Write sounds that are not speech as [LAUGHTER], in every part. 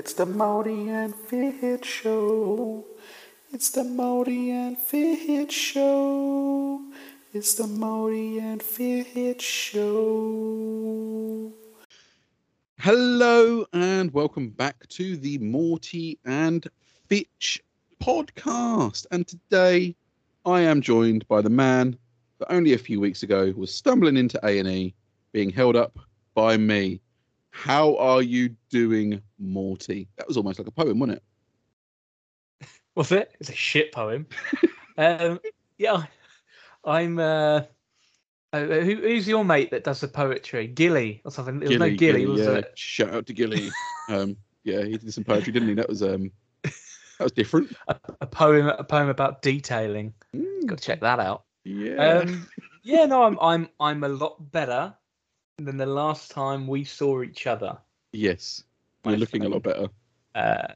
It's the Morty and Fitch Show. It's the Morty and Fitch Show. It's the Morty and Fitch Show. Hello and welcome back to the Morty and Fitch podcast. And today I am joined by the man that only a few weeks ago was stumbling into A&E, being held up by me. How are you doing, Morty? That was almost like a poem, wasn't it? [LAUGHS] Was it? It's a shit poem. [LAUGHS] um, yeah, I'm. Uh, uh, who, who's your mate that does the poetry? Gilly or something? There was no Gilly, was yeah. it? Shout out to Gilly. [LAUGHS] um, yeah, he did some poetry, didn't he? That was um, that was different. A, a poem, a poem about detailing. Mm, Got to check that out. yeah. Um, yeah, no, I'm, I'm, I'm a lot better than the last time we saw each other. yes. You're looking a lot better. Uh,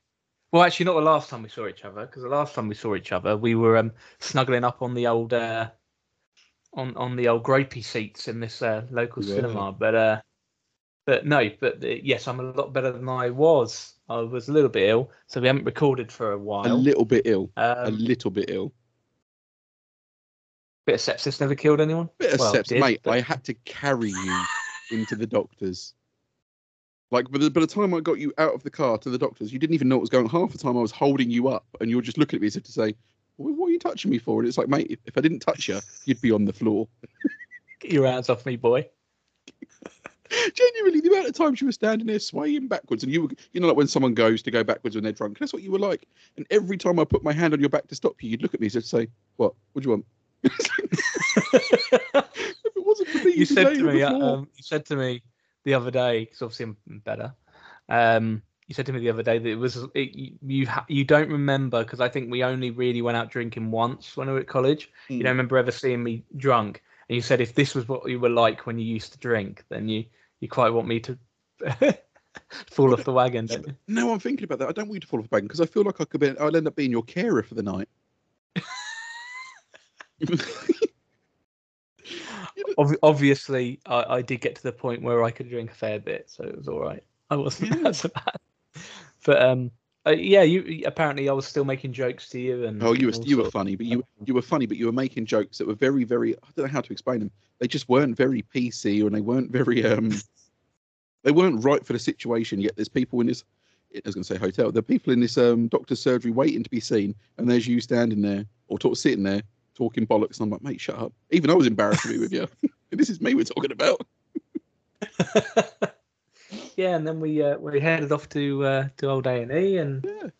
well, actually, not the last time we saw each other, because the last time we saw each other, we were um, snuggling up on the old, uh, on on the old grapey seats in this uh, local Yeah. cinema. But uh, but no, but uh, yes, I'm a lot better than I was. I was a little bit ill, so we haven't recorded for a while. A little bit ill. a um, little bit ill. bit of sepsis never killed anyone. Bit of Well, steps, did, mate. but- I had to carry you into the doctors. Like by the, by the time I got you out of the car to the doctors, you didn't even know what was going. Half the time I was holding you up, and you were just looking at me as if to say, "What what are you touching me for?" And it's like, mate, if, I didn't touch you, you'd be on the floor. [LAUGHS] Get your hands off me, boy. Genuinely, the amount of times you were standing there swaying backwards, and you were, you know, like when someone goes to go backwards when they're drunk. That's what you were like. And every time I put my hand on your back to stop you, you'd look at me as if to say, "What? What do you want?" [LAUGHS] if it wasn't for me, you said to me, floor. um, you said to me the other day, because obviously I'm better. Um, you said to me the other day that it was it, you you, ha- you don't remember because I think we only really went out drinking once when we were at college. You Mm. don't remember ever seeing me drunk, and you said if this was what you were like when you used to drink, then you you quite want me to [LAUGHS] fall off the wagon. Don't you? Now I'm thinking about that. I don't want you to fall off the wagon because I feel like I could be. I'll end up being your carer for the night. [LAUGHS] Ob- obviously, I, I did get to the point where I could drink a fair bit, so it was all right. I wasn't Yeah. that [LAUGHS] so bad. But um, uh, yeah, you apparently I was still making jokes to you and oh, you were you were funny, but you you were funny, but you were making jokes that were very very. I don't know how to explain them. They just weren't very PC, and they weren't very um. they weren't right for the situation. Yet there's people in this. I was going to say hotel. There are people in this um doctor's surgery waiting to be seen, and there's you standing there or talk, sitting there talking bollocks. And I'm like, mate, shut up. Even I was embarrassed to be with you. [LAUGHS] [LAUGHS] this is me we're talking about. [LAUGHS] yeah, and then we uh, we headed off to uh, to old A and E, and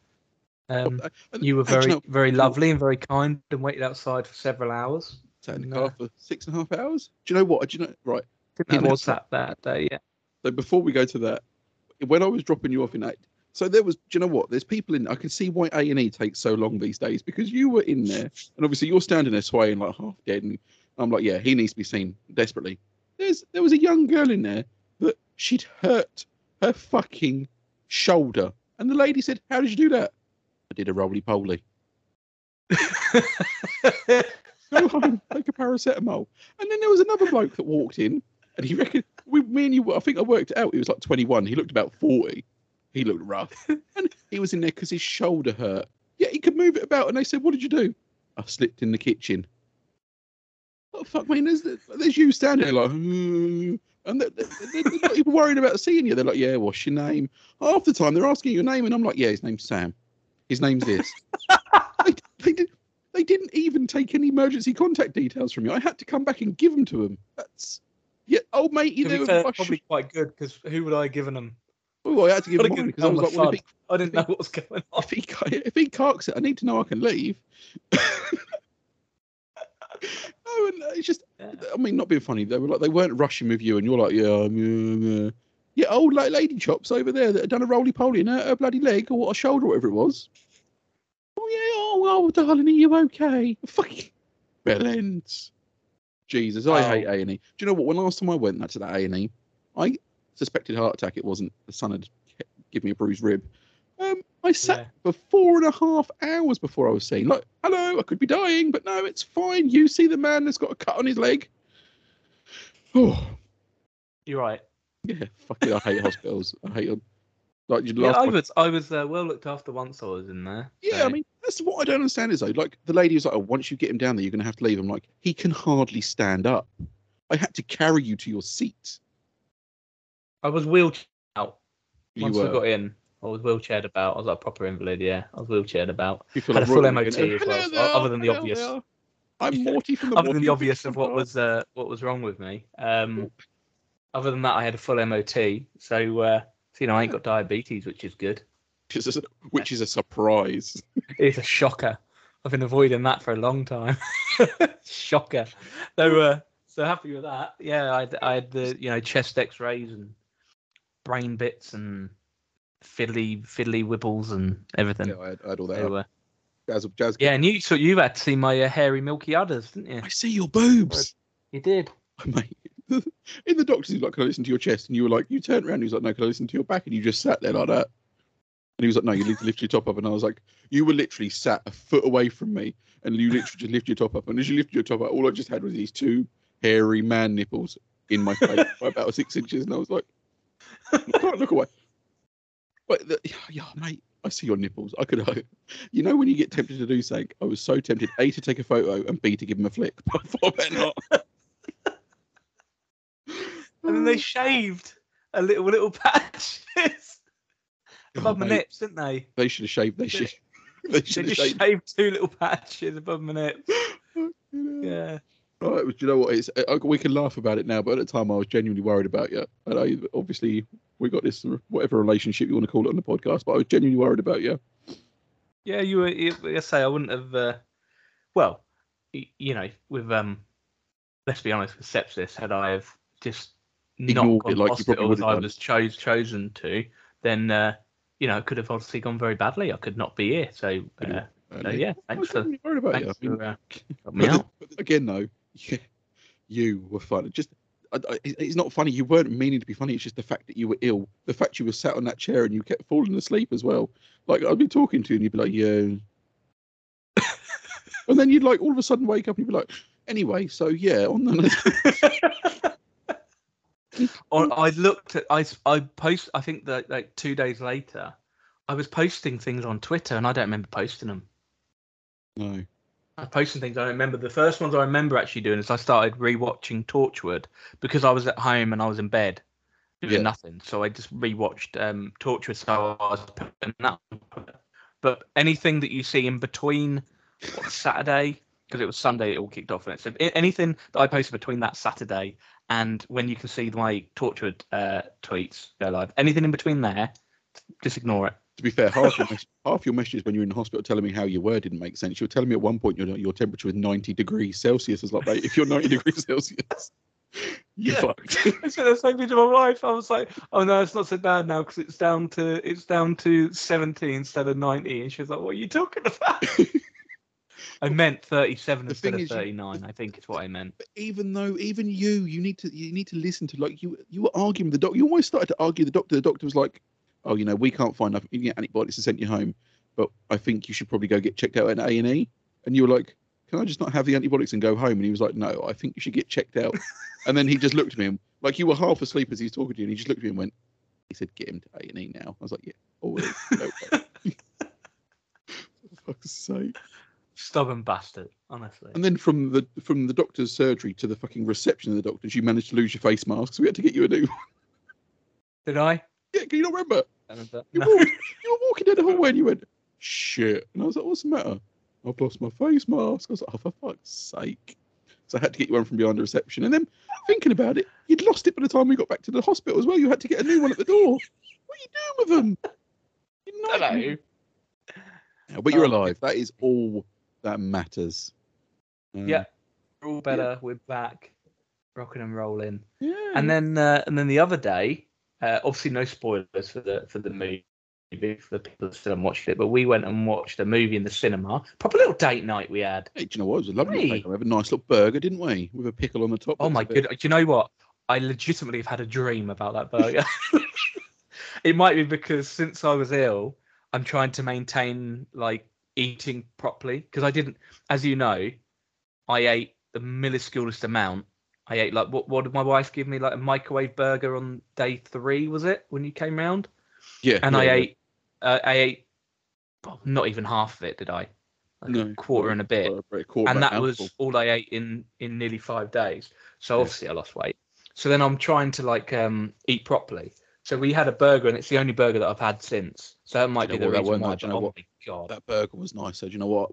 um, you were very very lovely and very kind, and waited outside for several hours. sat in the car for six and a half hours. Do you know what? Do you know right? I think that was that that day. Yeah. So before we go to that, when I was dropping you off in so there was, do you know what? There's people in. I can see why A and E takes so long these days because you were in there, and obviously you're standing there swaying like half dead, and I'm like, yeah, he needs to be seen desperately. There's there was a young girl in there that she'd hurt her fucking shoulder, and the lady said, "How did you do that?" I did a roly poly. [LAUGHS] Go home, take a paracetamol. And then there was another bloke that walked in, and he reckoned we, me and you. I think I worked it out. He was like 21. He looked about 40. He looked rough, and he was in there because his shoulder hurt. Yeah, he could move it about. And they said, "What did you do?" I slipped in the kitchen. What the fuck, man? There's, there's you standing there like, "Hmm," and they're, they're, they're not even worried about seeing you. They're like, "Yeah, what's your name?" Half the time they're asking your name, and I'm like, "Yeah, his name's Sam. His name's this." [LAUGHS] they, they did. They didn't even take any emergency contact details from you. I had to come back and give them to them. That's yeah, old mate, you To be know. fair, rush- probably quite good because who would I have given them? Oh, I had to give him given because I was like, well, fud. I didn't know what was going on. if he if he carks it, I need to know I can leave. [LAUGHS] no, and it's just, Yeah. I mean, not being funny. They were like, they weren't rushing with you, and you're like, yeah, um, yeah, yeah. yeah, old la- lady chops over there that had done a roly poly in her, her bloody leg or a shoulder, whatever it was. Oh yeah, oh, oh darling, are you okay? [LAUGHS] Fucking bellends. Jesus, I Oh. hate A and E. Do you know what? When last time I went to that A and E, I suspected heart attack. It wasn't. The sun had given me a bruised rib. Um, I sat Yeah. for four and a half hours before I was seen. Like, hello, I could be dying, but no, it's fine. You see the man that's got a cut on his leg. [SIGHS] Oh, You're right. yeah, fuck it. I hate [LAUGHS] hospitals. I hate them. Like you Yeah, I was I was uh, well looked after once I was in there. Yeah, so- I mean that's what I don't understand is though. Like the lady was like, "Oh, once you get him down there, you're going to have to leave." I'm like, he can hardly stand up. I had to carry you to your seat. I was wheelchaired out You once were. I got in. I was wheelchaired about. I was like a proper invalid. Yeah, I was wheelchaired about. you feel had a full MOT as well, Hello so other than the obvious- I'm Yeah. [LAUGHS] Morty from the Other than the obvious of what was uh, what was wrong with me. Um, other than that, I had a full MOT. So, uh, so you know, I ain't got diabetes, which is good. which is a, which is a surprise. [LAUGHS] It's a shocker. I've been avoiding that for a long time. [LAUGHS] shocker. So, uh, so happy with that. Yeah, I had, I had the you know chest X-rays and brain bits and fiddly fiddly wibbles and everything. Yeah, I had, I had all that. So, uh, Jazz, jazz. yeah, and you so you had to see my uh, hairy milky udders, didn't you? I see your boobs, You did. [LAUGHS] mate. [LAUGHS] In the doctor's, he's like, "Can I listen to your chest?" And you were like, "You turned around." He was like, "No, can I listen to your back?" And you just sat there like that. And he was like, "No, you need to lift your top up." And I was like, "You were literally sat a foot away from me, and you literally just lift your top up." And as you lifted your top up, all I just had was these two hairy man nipples in my face [LAUGHS] by about six inches, and I was like, "I [LAUGHS] can't look away." But the, yeah, mate, I see your nipples. I could, you know, when you get tempted to do something, I was so tempted a to take a photo and b to give him a flick. [LAUGHS] But I thought, better not. And then they shaved a little little patches [LAUGHS] above my Oh, mate, nips, didn't they? They should have shaved. They should. They They just shaved. shaved two little patches above my nips. Yeah. Right, do you know what? It's we can laugh about it now, but at the time I was genuinely worried about you. And I obviously we got this whatever relationship you want to call it on the podcast, but I was genuinely worried about you. Yeah, you were. I say I wouldn't have. Uh, well, you know, with um, let's be honest, with sepsis, had I have just not gone it like you hospital would as I was chose chosen to, then uh, you know, it could have obviously gone very badly. I could not be here. So, uh, so yeah, thanks was for worried about thanks you. For uh, [LAUGHS] me out. again, though, yeah, you were funny. Just I, I, it's not funny. You weren't meaning to be funny. It's just the fact that you were ill. The fact you were sat on that chair and you kept falling asleep as well. Like I'd be talking to you and you'd be like, yeah. [LAUGHS] and then you'd like all of a sudden wake up and you'd be like, anyway, so yeah, on the [LAUGHS] On, I looked at I I post I think that like two days later, I was posting things on Twitter and I don't remember posting them. no. I posted things I don't remember. The first ones I remember actually doing is I started rewatching Torchwood because I was at home and I was in bed doing Yeah. nothing. So I just rewatched um, Torchwood. So I was putting that. But anything that you see in between what, Saturday, because it was Sunday, it all kicked off. And so a- anything that I posted between that Saturday and when you can see my Torchwood uh, tweets go live, anything in between there, just ignore it. To be fair, half your, [LAUGHS] half your messages when you were in the hospital telling me how you were didn't make sense. You were telling me at one point your your temperature was 90 degrees Celsius. I was like, mate, if you're 90 [LAUGHS] degrees Celsius, [LAUGHS] you're Yeah. fucked. I said the same thing to my wife. I was like, "Oh no, it's not so bad now because it's down to it's down to seventy instead of 90. And she was like, "What are you talking about?" I meant thirty-seven The instead of is you- thirty-nine. I think is what I meant. But even though, even you, you need to you need to listen to like you you were arguing with the doctor. You always started to argue with the doctor. The doctor was like, "Oh, you know, we can't find enough you can get antibiotics to send you home, but I think you should probably go get checked out at A and E." And you were like, "Can I just not have the antibiotics and go home?" And he was like, "No, I think you should get checked out." [LAUGHS] and then he just looked at me and like you were half asleep as he was talking to you, and he just looked at me and went, "He said, get him to A and E now." I was like, "Yeah, already." No way." For fuck's sake. Stubborn bastard, honestly. And then from the from the doctor's surgery to the fucking reception of the doctors, you managed to lose your face mask, so we had to get you a new. one. Did I? Yeah, can you not remember? You, No. [LAUGHS] walked, you were walking down the hallway and you went, shit. And I was like, what's the matter? I've lost my face mask. I was like, oh, for fuck's sake. So I had to get you one from behind the reception. And then thinking about it, you'd lost it by the time we got back to the hospital as well. You had to get a new one at the door. What are you doing with them? Hello. Yeah, but you're Oh. alive. That is all that matters. Um, Yeah. We're all better. We're back, rocking and rolling. Yeah. And then uh, and then the other day, uh, obviously no spoilers for the for the movie for the people that still haven't watched it, but we went and watched a movie in the cinema. Proper little date night we had. Hey, do you know what? It was a lovely Hey. We have a nice little burger, didn't we? With a pickle on the top. Oh my god! Do you know what? I legitimately have had a dream about that burger. [LAUGHS] it might be because since I was ill, I'm trying to maintain like eating properly because I didn't, as you know, I ate the minusculest amount. I ate like what? What did my wife give me? Like a microwave burger on day three, was it when you came round? Yeah. and yeah, I yeah. ate, uh, I ate, well, not even half of it, did I? Like No, a quarter and a bit, a quarter and that was all I ate in in nearly five days. So obviously I lost weight. So then I'm trying to like um eat properly. So we had a burger, and it's the only burger that I've had since. So that might you be the reason why. do you know oh what? god! that burger was nice. So do you know what?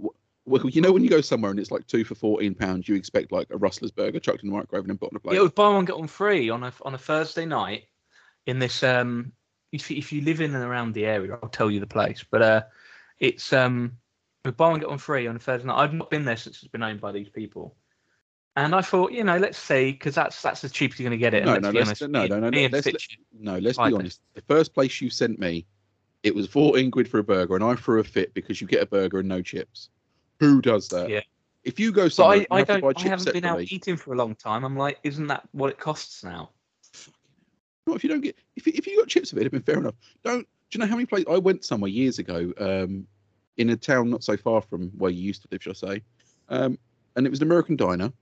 Well, you know when you go somewhere and it's like two for fourteen pounds, you expect like a Rustler's burger chucked in the microwave and then put on a plate. Yeah, it was buy one get one free on a on a Thursday night in this um if you, if you live in and around the area, I'll tell you the place. But uh it's um with buy one get one free on a Thursday night. I've not been there since it's been owned by these people. And I thought, you know, let's see, because that's that's the cheapest you're going to get it. no, no, honest, no, no, no, no, let's, Fitch- no, let's be honest. The first place you sent me, it was fourteen quid for a burger, and I threw a fit because you get a burger and no chips. Who does that? Yeah. If you go somewhere, I, have don't I haven't been out separately. eating for a long time. I'm like, isn't that what it costs now? Not if you don't get if if you got chips of it, it'd been fair enough. Don't do you know how many places I went somewhere years ago, um, in a town not so far from where you used to live, shall I say? Um, and it was an American diner, and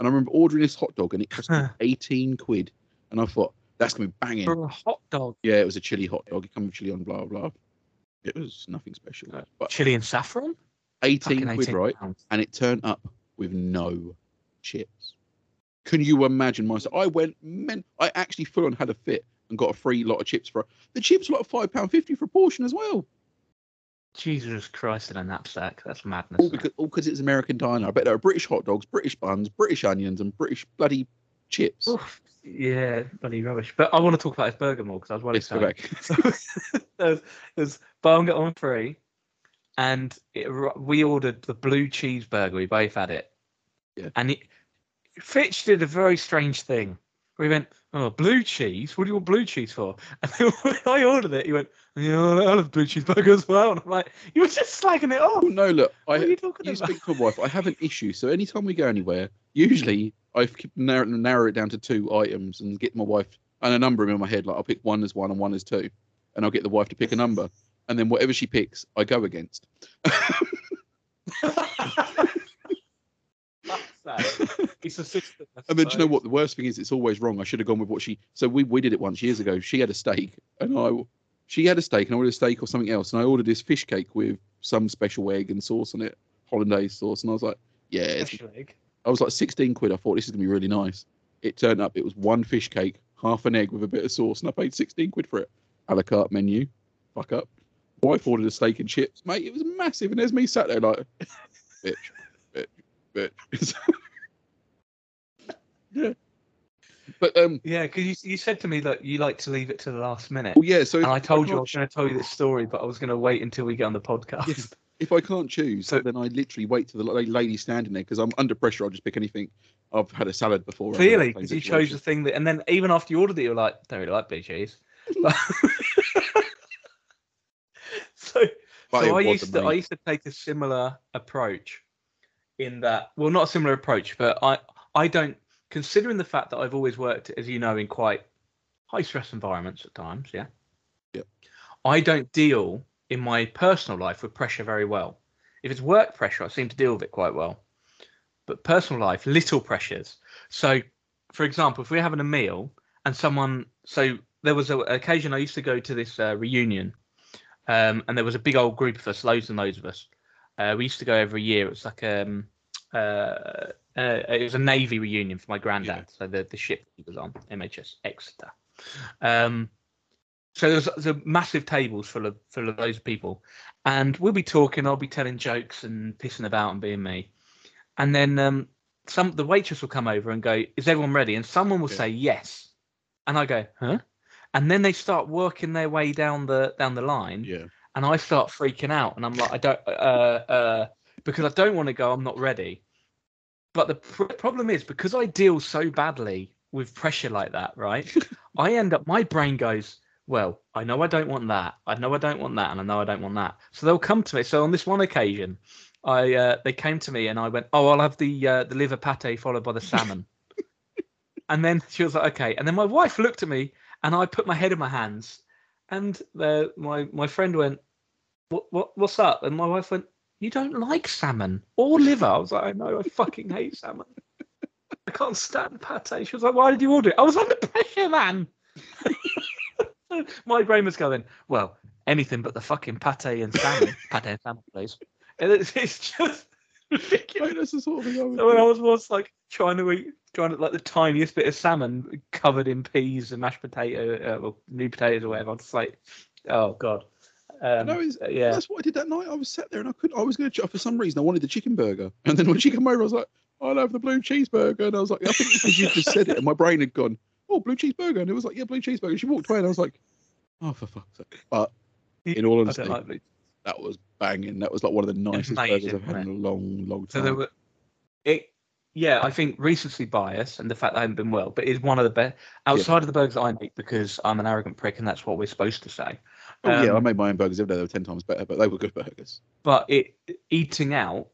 I remember ordering this hot dog, and it cost eighteen quid, and I thought that's gonna be banging. For a hot dog, Yeah, it was a chili hot dog. It come with chili on, blah blah. blah. It was nothing special, Uh, but chili and saffron. Eighteen Fucking quid, 18 right? pounds. And it turned up with no chips. Can you imagine myself? I went, man, I actually full on had a fit and got a free lot of chips for the chips were like five pound fifty for a portion as well. Jesus Christ in a knapsack. That's madness. All because all because it's American diner. I bet there are British hot dogs, British buns, British onions, and British bloody chips. Oof, yeah, bloody rubbish. But I want to talk about this burger more because I was well Let's go excited. back. [LAUGHS] there's, there's buy one get one free, and it, we ordered the blue cheeseburger. We both had it, Yeah. and it, Fitch did a very strange thing. We went, oh, blue cheese. What do you want blue cheese for? [LAUGHS] And then when I ordered it, he went, yeah, I love blue cheeseburger as well. And I'm like, you were just slagging it off. Oh, no, look, What are I you talking you speak to my wife. I have an issue, so anytime we go anywhere, usually I keep narrow, narrow it down to two items and get my wife and a number in my head. Like I'll pick one as one and one as two, and I'll get the wife to pick a number, and then whatever she picks, I go against. [LAUGHS] It's a system. I And then do you know what? The worst thing is, it's always wrong. I should have gone with what she. So we we did it once years ago. She had a steak, and I she had a steak, and I ordered a steak or something else, and I ordered this fish cake with some special egg and sauce on it, hollandaise sauce, and I was like, yeah, it's Special egg. I was like 16 quid. I thought this is gonna be really nice. It turned up. It was one fish cake, half an egg with a bit of sauce, and I paid 16 quid for it. A la carte menu. Fuck up. Wife ordered a steak and chips, mate. It was massive, and there's me sat there like, bitch, bitch, bitch. yeah. [LAUGHS] But um, Yeah, because you, you said to me that you like to leave it to the last minute. well, yeah. So and I told you I was going to tell you this story, but I was going to wait until we get on the podcast. Yeah. if I can't choose, So- then I literally wait till the lady standing there because I'm under pressure. I'll just pick anything. I've had a salad before. Clearly, because you chose the thing that, and then even after you ordered it, you were like, "Don't really like blue cheese." [LAUGHS] [LAUGHS] so, But so I used to, I used to take a similar approach, in that, well, not a similar approach, but I, I don't, considering the fact that I've always worked, as you know, in quite high stress environments at times, yeah. Yep. I don't deal in my personal life with pressure very well. If it's work pressure, I seem to deal with it quite well. But personal life, little pressures. So, for example, if we're having a meal and someone, so there was a, an occasion I used to go to this uh, reunion, um, and there was a big old group of us, loads and loads of us. Uh, we used to go every year. It was like um, uh, uh, it was a navy reunion for my granddad. So the the ship he was on, MHS Exeter. Um, so there's, there's massive tables full of full of those people, and we'll be talking. I'll be telling jokes and pissing about and being me, and then um, some the waitress will come over and go, "Is everyone ready?" And someone will Yeah. say yes, and I go, "Huh?" And then they start working their way down the down the line, Yeah. and I start freaking out, and I'm like, I don't, uh, uh, because I don't want to go. I'm not ready. But the pr- problem is because I deal so badly with pressure like that, right? [LAUGHS] I end up, my brain goes, well, I know I don't want that. I know I don't want that, and I know I don't want that. So they'll come to me. So on this one occasion, I uh, they came to me and I went, oh, I'll have the uh, the liver pate followed by the salmon. And then she was like, okay. And then my wife looked at me, and I put my head in my hands, and the, my my friend went, what what what's up? And my wife went, you don't like salmon or liver. I was like, I know, I fucking hate salmon. I can't stand pate. She was like, why did you order it? I was under pressure, man. [LAUGHS] My brain was going, well, anything but the fucking pate and salmon. [LAUGHS] pate and salmon, please. And it's, it's just [LAUGHS] ridiculous. Mate, that's the sort of thing I So I was was like trying to eat, trying to like the tiniest bit of salmon covered in peas and mashed potato, uh, or new potatoes or whatever. I'm just like, oh god. Um, No, uh, yeah. That's what I did that night. I was sat there and I couldn't. I was going to for some reason I wanted the chicken burger, and then when she came over, I was like, "I'll have the blue cheeseburger," and I was like, "I think because you just said it," and my brain had gone, "Oh, blue cheeseburger," and it was like, "Yeah, blue cheeseburger." She walked away, and I was like, "Oh, for fuck's sake!" But in all honesty, like that was banging. That was like one of the nicest burgers I've had in a long, long So time. there were, it, yeah, I think recency bias and the fact that I haven't been well, but it's one of the best outside of the burgers I make because I'm an arrogant prick and that's what we're supposed to say. oh yeah, I um, made my own burgers every day. They were ten times better, but they were good burgers. But it eating out,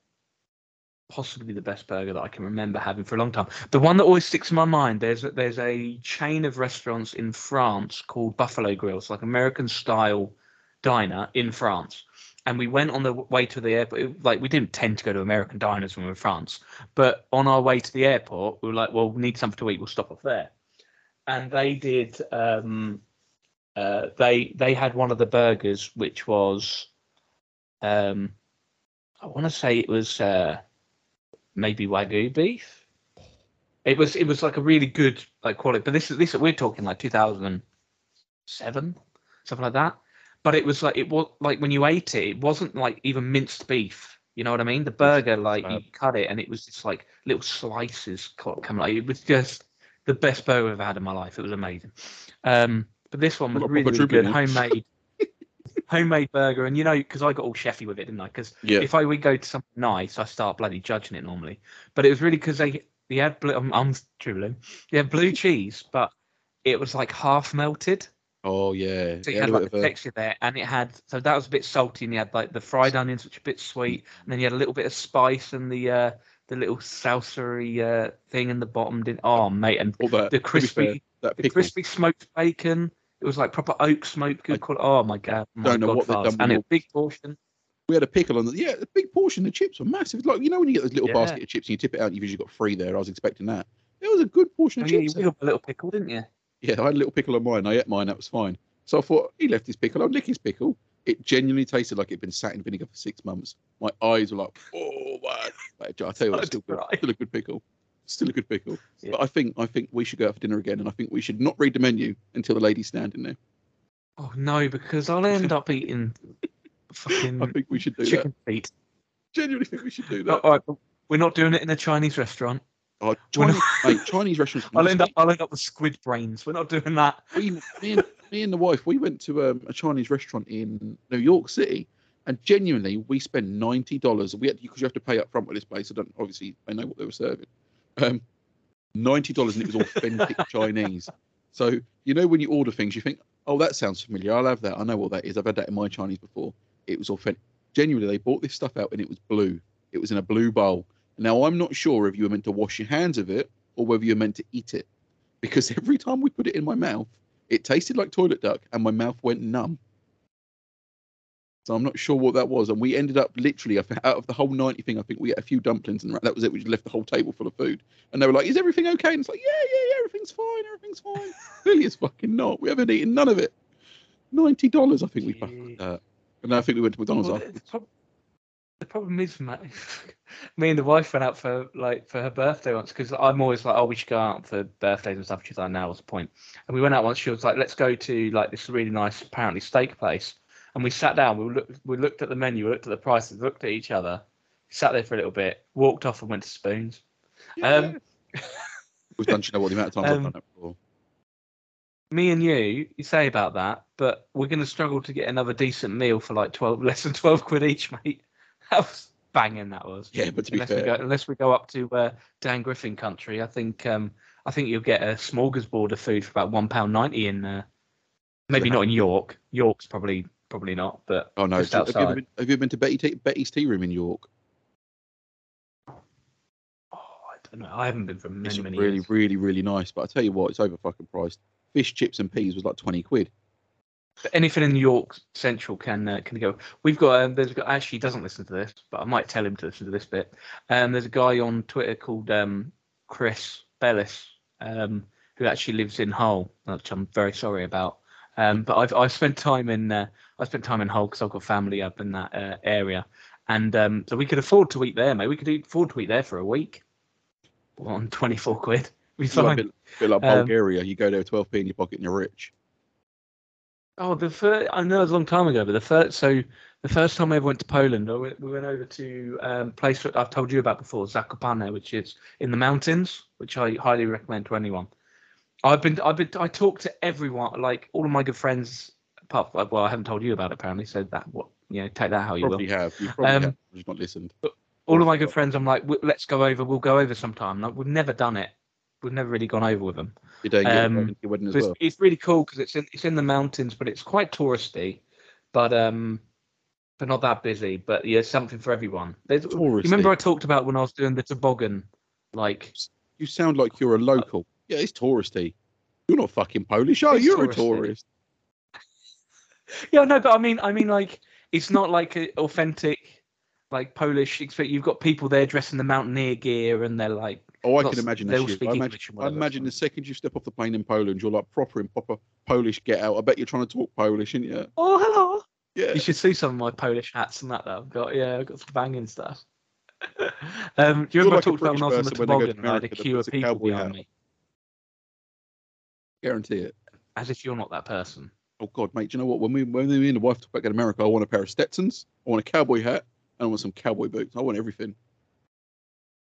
possibly the best burger that I can remember having for a long time. The one that always sticks in my mind. There's a, there's a chain of restaurants in France called Buffalo Grill. It's like American style diner in France. And we went on the way to the airport. Like we didn't tend to go to American diners when we were in France, but on our way to the airport, we were like, "Well, we need something to eat. We'll stop off there." And they did. Um, uh, they they had one of the burgers, which was, um, I want to say it was uh, maybe wagyu beef. It was it was like a really good like quality, but this is this we're talking like 2007, something like that. But it was like it was like when you ate it, it wasn't like even minced beef. You know what I mean? The burger, like you cut it, and it was just like little slices co- coming. Like it was just the best burger I've ever had in my life. It was amazing. Um, but this one was really, really good, homemade, [LAUGHS] homemade burger. And you know, because I got all chefy with it, didn't I? Because Yeah, if I we go to something nice, I start bloody judging it normally. But it was really because they they had blue. I'm, I'm dribbling. They had blue cheese, but it was like half melted, Oh yeah. so you had like the of a- texture there, and it had so that was a bit salty, and you had like the fried onions, which are a bit sweet, and then you had a little bit of spice and the uh the little salsery uh thing in the bottom. Didn't oh mate, and all that. the fair, crispy that the crispy smoked bacon. It was like proper oak smoke, good I quality. Oh my god, my don't know god, what they've done and it big portion. We had a pickle on the yeah, the big portion. The chips were massive. Like you know when you get those little Yeah. basket of chips and you tip it out, and you've usually got three there. I was expecting that. It was a good portion Oh, of yeah, you chips. got a little pickle, didn't you? Yeah, I had a little pickle on mine. I ate mine. That was fine. So I thought he left his pickle. I'd lick his pickle. It genuinely tasted like it'd been sat in vinegar for six months. My eyes were like, oh. But I tell you what, [LAUGHS] it's still, good. Still a good pickle. Still a good pickle. Yeah. But I think I think we should go out for dinner again, and I think we should not read the menu until the lady's standing there. Oh no, because I'll end up eating [LAUGHS] fucking I think we should do chicken feet. that. Genuinely think we should do No, that. all right, we're not doing it in a Chinese restaurant. Oh, Chinese, [LAUGHS] mate, Chinese restaurants. I'll end up. I'll end up with squid brains. We're not doing that. [LAUGHS] we, me, and, me and the wife, we went to um, a Chinese restaurant in New York City, and genuinely, we spent ninety dollars. We had because you have to pay up front with this place. I don't obviously I know what they were serving. Um, ninety dollars, and it was authentic [LAUGHS] Chinese. So you know when you order things, you think, "Oh, that sounds familiar. I'll have that. I know what that is. I've had that in my Chinese before." It was authentic. Genuinely, they bought this stuff out, and it was blue. It was in a blue bowl. Now I'm not sure if you were meant to wash your hands of it or whether you're meant to eat it, because [LAUGHS] every time we put it in my mouth, it tasted like toilet duck, and my mouth went numb. So I'm not sure what that was, and we ended up literally out of the whole ninety thing. I think we ate a few dumplings, and that was it. We just left the whole table full of food, and they were like, "Is everything okay?" And it's like, "Yeah, yeah, yeah, everything's fine, everything's fine." [LAUGHS] Clearly, it's fucking not. We haven't eaten none of it. Ninety dollars, I think we fucked that. And I think we went to McDonald's Well, after. the, the problem is, mate, [LAUGHS] me and the wife went out for like for her birthday once because I'm always like, oh, we should go out for birthdays and stuff. She's like, now what's the point? And we went out once. She was like, let's go to like this really nice, apparently steak place. And we sat down. We looked. We looked at the menu. We looked at the prices. Looked at each other. Sat there for a little bit. Walked off and went to Spoons. Um, We've done. do You know what the amount of times I've um, done that before. me and you, you say about that, but we're going to struggle to get another decent meal for like twelve, less than twelve quid each, mate. [LAUGHS] That was banging. That was. Yeah, but to be unless we fair, go unless we go up to uh, Dan Griffin country, I think um, I think you'll get a smorgasbord of food for about one pound ninety in. Uh, maybe not in York. York's probably probably not, but oh no, have you, been, have you been to Betty Tea, Betty's Tea Room in York? oh, I don't know. I haven't been for many It's many really, years. really, really nice. But I tell you what, it's over fucking priced. Fish, chips, and peas was like twenty quid. But anything in York Central can uh, can go. We've got um, there's guy actually he doesn't listen to this, but I might tell him to listen to this bit. Um, there's a guy on Twitter called um, Chris Bellis, um, who actually lives in Hull, which I'm very sorry about. Um, but I've I've spent time in uh, I spent time in Hull because I've got family up in that uh, area, and um, so we could afford to eat there, mate. We could afford to eat there for a week on twenty four quid. We It's like a bit, like Um, Bulgaria. You go there with 12p in your pocket and you're rich. Oh, the first I know it was a long time ago, but the first so the first time I ever went to Poland, we went over to um, place that I've told you about before, Zakopane, which is in the mountains, which I highly recommend to anyone. I've been I've been I talked to everyone, like all of my good friends. Apart from, well, I haven't told you about it apparently, so that what you know, take that how you will. Probably have. You probably Um, have. You've not listened. all of my good friends, I'm like, let's go over. We'll go over sometime. Like, we've never done it. We've never really gone over with them. Your day, yeah, um, your wedding as it's, well. it's really cool because it's in it's in the mountains, but it's quite touristy, but um, but not that busy. But yeah, something for everyone. There's, you Touristy. remember I talked about when I was doing the toboggan, like You sound like you're a local. Yeah, it's touristy. You're not fucking Polish. Oh, It's you're a tourist. [LAUGHS] yeah, no, but I mean, I mean, like it's not like a authentic, like Polish. Expect you've got people there dressed in the mountaineer gear, and they're like, Oh, I Lots- can imagine they that shit. speak I imagine, and I imagine the second you step off the plane in Poland, you're like proper in proper Polish get out. I bet you're trying to talk Polish, and yeah, oh hello. yeah. You should see some of my Polish hats and that that I've got. Yeah, I've got some banging stuff. [LAUGHS] um, do you remember like a I talked about when I was on the British person when they go to toboggan and I had a queue of people cowboy behind hat me? Guarantee it. As if you're not that person. Oh God, mate, do you know what? When we when me and the wife talk about going America, I want a pair of Stetsons, I want a cowboy hat, and I want some cowboy boots. I want everything.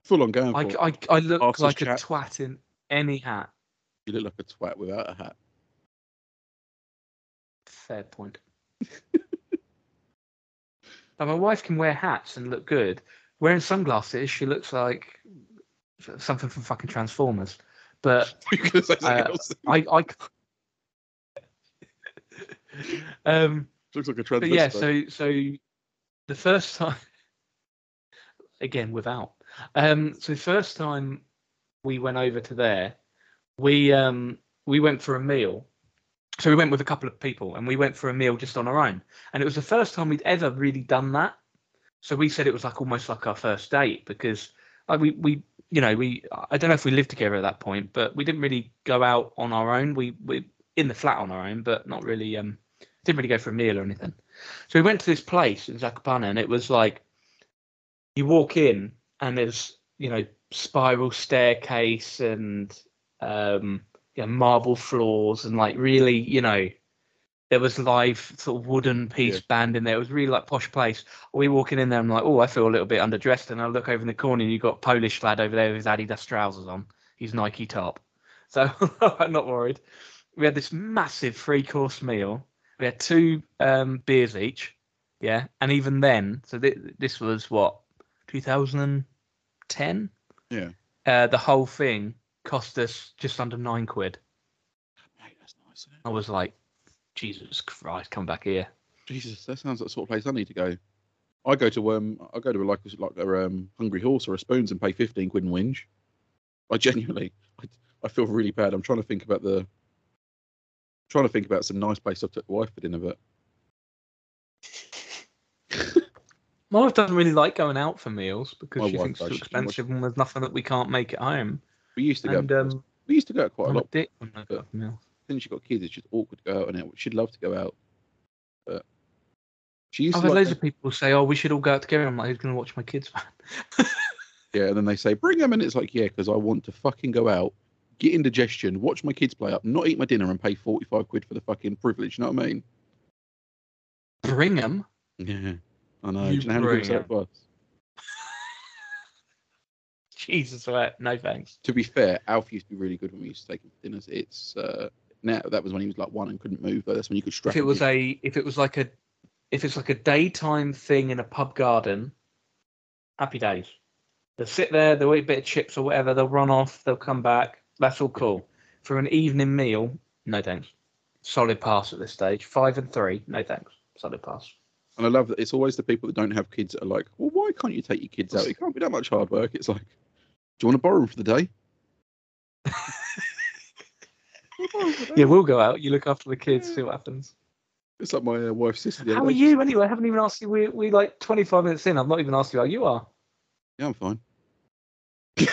Full on going I. I, I look Arse's like a chat. twat in any hat. You look like a twat without a hat. Fair point. [LAUGHS] now, my wife can wear hats and look good. Wearing sunglasses, she looks like something from fucking Transformers. But [LAUGHS] You're going to say something Uh. I, I [LAUGHS] um, Looks like a but yeah, so so the first time again without um so the first time we went over to there we um we went for a meal. So we went with a couple of people and we went for a meal just on our own. And it was the first time we'd ever really done that. So we said it was like almost like our first date because like we we you know we i don't know if we lived together at that point but we didn't really go out on our own. We we in the flat on our own but not really um didn't really go for a meal or anything. So we went to this place in Zakopane, and it was like you walk in, and there's you know spiral staircase and um, yeah, marble floors, and like really, you know, there was live sort of wooden piece Yeah. band in there. It was really like posh place. We walking in there, I'm like, oh, I feel a little bit underdressed, and I look over in the corner, and you got Polish lad over there with his Adidas trousers on, his Nike top. So I'm [LAUGHS] not worried. We had this massive three course meal. We had two um, beers each. Yeah, and even then, so th- this was what 2010. Yeah. Uh, the whole thing cost us just under nine quid. Mate, that's nice. I was like, Jesus Christ, come back here. Jesus, that sounds like the sort of place I need to go. I go to um, I go to a like like a um, Hungry Horse or a Spoons and pay fifteen quid and whinge. I genuinely, I, I feel really bad. I'm trying to think about the, trying to think about some nice place I took the wife for dinner, but [LAUGHS] My wife doesn't really like going out for meals because My she wife thinks it's too She expensive and there's nothing that we can't make at home. we used to go. And um, we used to go out quite a I'm a lot. dick when I go out for meals. Since she got kids, it's just awkward to go out and out. She'd love to go out, but she used I've to. had Like loads of people say, "Oh, we should all go out together." I'm like, "Who's going to watch my kids?" [LAUGHS] Yeah, and then they say, bring them, and it's like, yeah, because I want to fucking go out, get indigestion, watch my kids play up, not eat my dinner, and pay 45 quid for the fucking privilege. You know what I mean? Bring them. Yeah, I know. You Do you know how many people that us? [LAUGHS] Jesus, right? No thanks. To be fair, Alf used to be really good when we used to take him to dinners. It's uh, now that was when he was like one and couldn't move, but that's when you could strap If it was in. a, if it was like a, if it's like a daytime thing in a pub garden, happy days. They'll sit there, they'll eat a bit of chips or whatever, they'll run off, they'll come back. That's all cool. For an evening meal, no thanks. Solid pass at this stage. Five and three, no thanks. Solid pass. And I love that it's always the people that don't have kids that are like, well, why can't you take your kids out? It can't be that much hard work. It's like, do you want to borrow them for the day? We'll borrow 'em for the day. [LAUGHS] Yeah, we'll go out. You look after the kids, see what happens. It's like my uh, wife's sister. How are day. you anyway? I haven't even asked you. We we like 25 minutes in. I've not even asked you how you are. Yeah, I'm fine. [LAUGHS]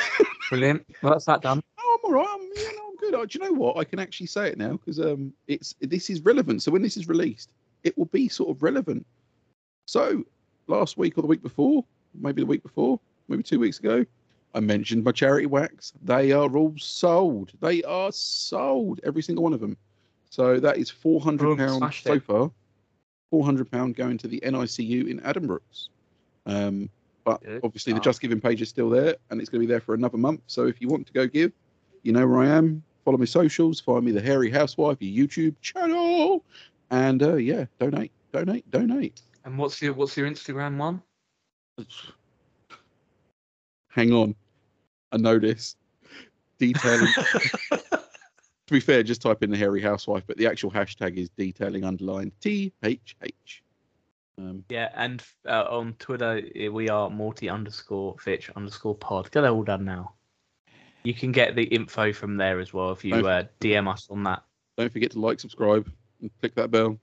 Brilliant. Well, that's that done. Oh, I'm all right. I'm, know, I'm good. Uh, Do you know what? I can actually say it now because um, it's this is relevant. So when this is released, it will be sort of relevant. So last week or the week before, maybe the week before, maybe two weeks ago, I mentioned my charity wax. They are all sold. They are sold, every single one of them. So that is four hundred pounds so it. far. Four hundred pound going to the NICU in Addenbrooke's. Um, but Good obviously the. Just Giving page is still there, and it's going to be there for another month. So if you want to go give, you know where I am. Follow my socials. Find me the Hairy Housewife, your YouTube channel, and uh, yeah, donate, donate, donate. And what's your what's your Instagram one? Hang on, I know this. Detailing. [LAUGHS] to be fair, just type in the Hairy Housewife, but the actual hashtag is detailing underlined T H H. Um, Yeah, and uh, on Twitter eh, we are Morty underscore Fitch underscore Pod. Get that all done now. You can get the info from there as well if you uh, DM us on that. don't forget to like, subscribe, and click that bell.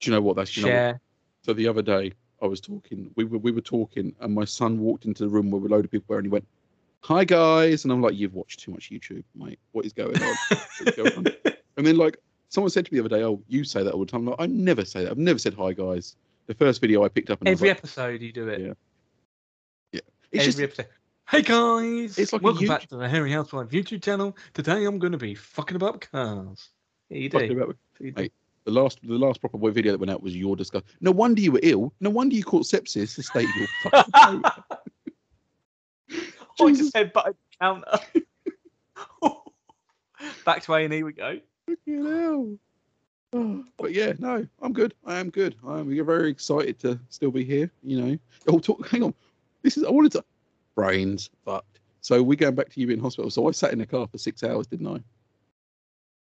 Do you know what? That's you know? So the other day, I was talking. We were we were talking, and my son walked into the room where a load of people were, and he went, "Hi guys," and I'm like, "You've watched too much YouTube, mate. What is going on?" Is going on?" [LAUGHS] and then like someone said to me the other day, "Oh, you say that all the time." I'm like, I never say that. I've never said hi guys. The first video I picked up, and Every like, episode you do it. Yeah. it's Every just episode. Hey guys, It's like welcome back to the Hairy Housewife YouTube channel. Today I'm going to be fucking about cars. Yeah, you do. fucking about You do. Mate, the last the last proper boy video that went out was your discuss. No wonder you were ill. No wonder you caught sepsis. The state of your fucking [LAUGHS] throat. Oh, I just said button counter. [LAUGHS] Back to A and E we go. Fucking hell. Oh, but yeah, no, I'm good. I am good. I'm we're very excited to still be here. You know. Oh, talk, hang on. This is I wanted to brains fucked. So we're going back to you in hospital. So I sat in the car for six hours, didn't I?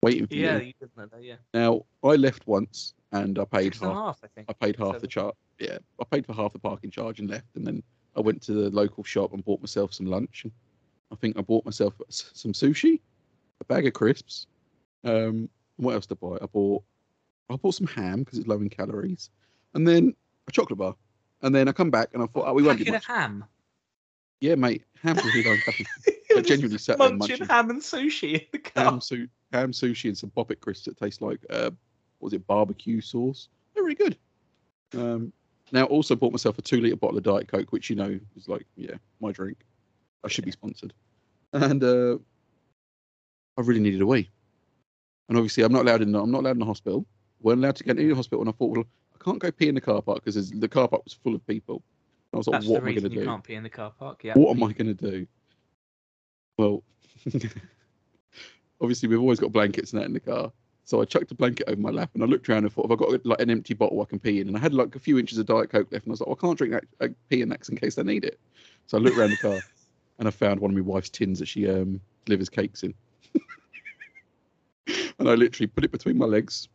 Waiting for Yeah, you. you did that. Yeah, Now I left once and I paid six and a half. half, I think. I paid half the chart. Yeah, I paid for half the parking charge and left. And then I went to the local shop and bought myself some lunch. And I think I bought myself some sushi, a bag of crisps. Um, what else did I buy? I bought I bought some ham because it's low in calories, and then a chocolate bar. And then I come back and I thought, oh, we won't do much. ham. Yeah, mate, ham was really calories. I genuinely sat there munching munching ham and sushi in the car. ham, su- ham sushi and some poppet crisps that taste like uh, what was it barbecue sauce? They're really good. Um, now also bought myself a two liter bottle of Diet Coke, which you know is like yeah my drink. I should be sponsored, and uh, I really needed a wee. And obviously I'm not allowed in. The, I'm not allowed in the hospital. weren't allowed to get into the hospital, and I thought, well, I can't go pee in the car park because the car park was full of people. And I was like, That's what am I going to you do? can't pee in the car park. Yeah. what am I going to do? Well, [LAUGHS] obviously we've always got blankets and that in the car. So I chucked a blanket over my lap and I looked around and thought, have I got like an empty bottle I can pee in? And I had like a few inches of Diet Coke left, and I was like, well, I can't drink that uh, pee in that in case I need it. So I looked around the car and I found one of my wife's tins that she um, delivers cakes in. [LAUGHS] and I literally put it between my legs,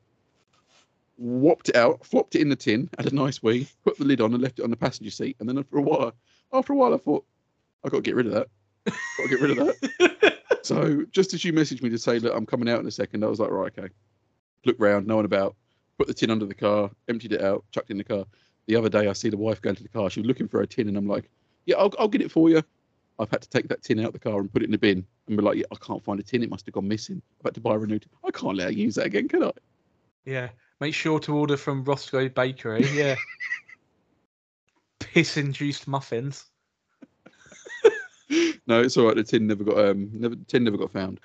whopped it out, flopped it in the tin, had a nice wee, put the lid on, and left it on the passenger seat. And then after a while, after a while, I thought, I've got to get rid of that. Got to get rid of that. [LAUGHS] So just as you messaged me to say, look, I'm coming out in a second, I was like, right, okay. Look round, no one about. Put the tin under the car, emptied it out, chucked it in the car. The other day, I see the wife going to the car. She was looking for a tin, and I'm like, yeah, I'll, I'll get it for you. I've had to take that tin out of the car and put it in the bin. And we're like, yeah, I can't find a tin. It must have gone missing. I've had to buy a new tin. I can't let her use that again, can I? Yeah. Make sure to order from Roscoe Bakery. Yeah. [LAUGHS] Piss induced muffins. No, it's all right. The tin never got um, never tin never got found.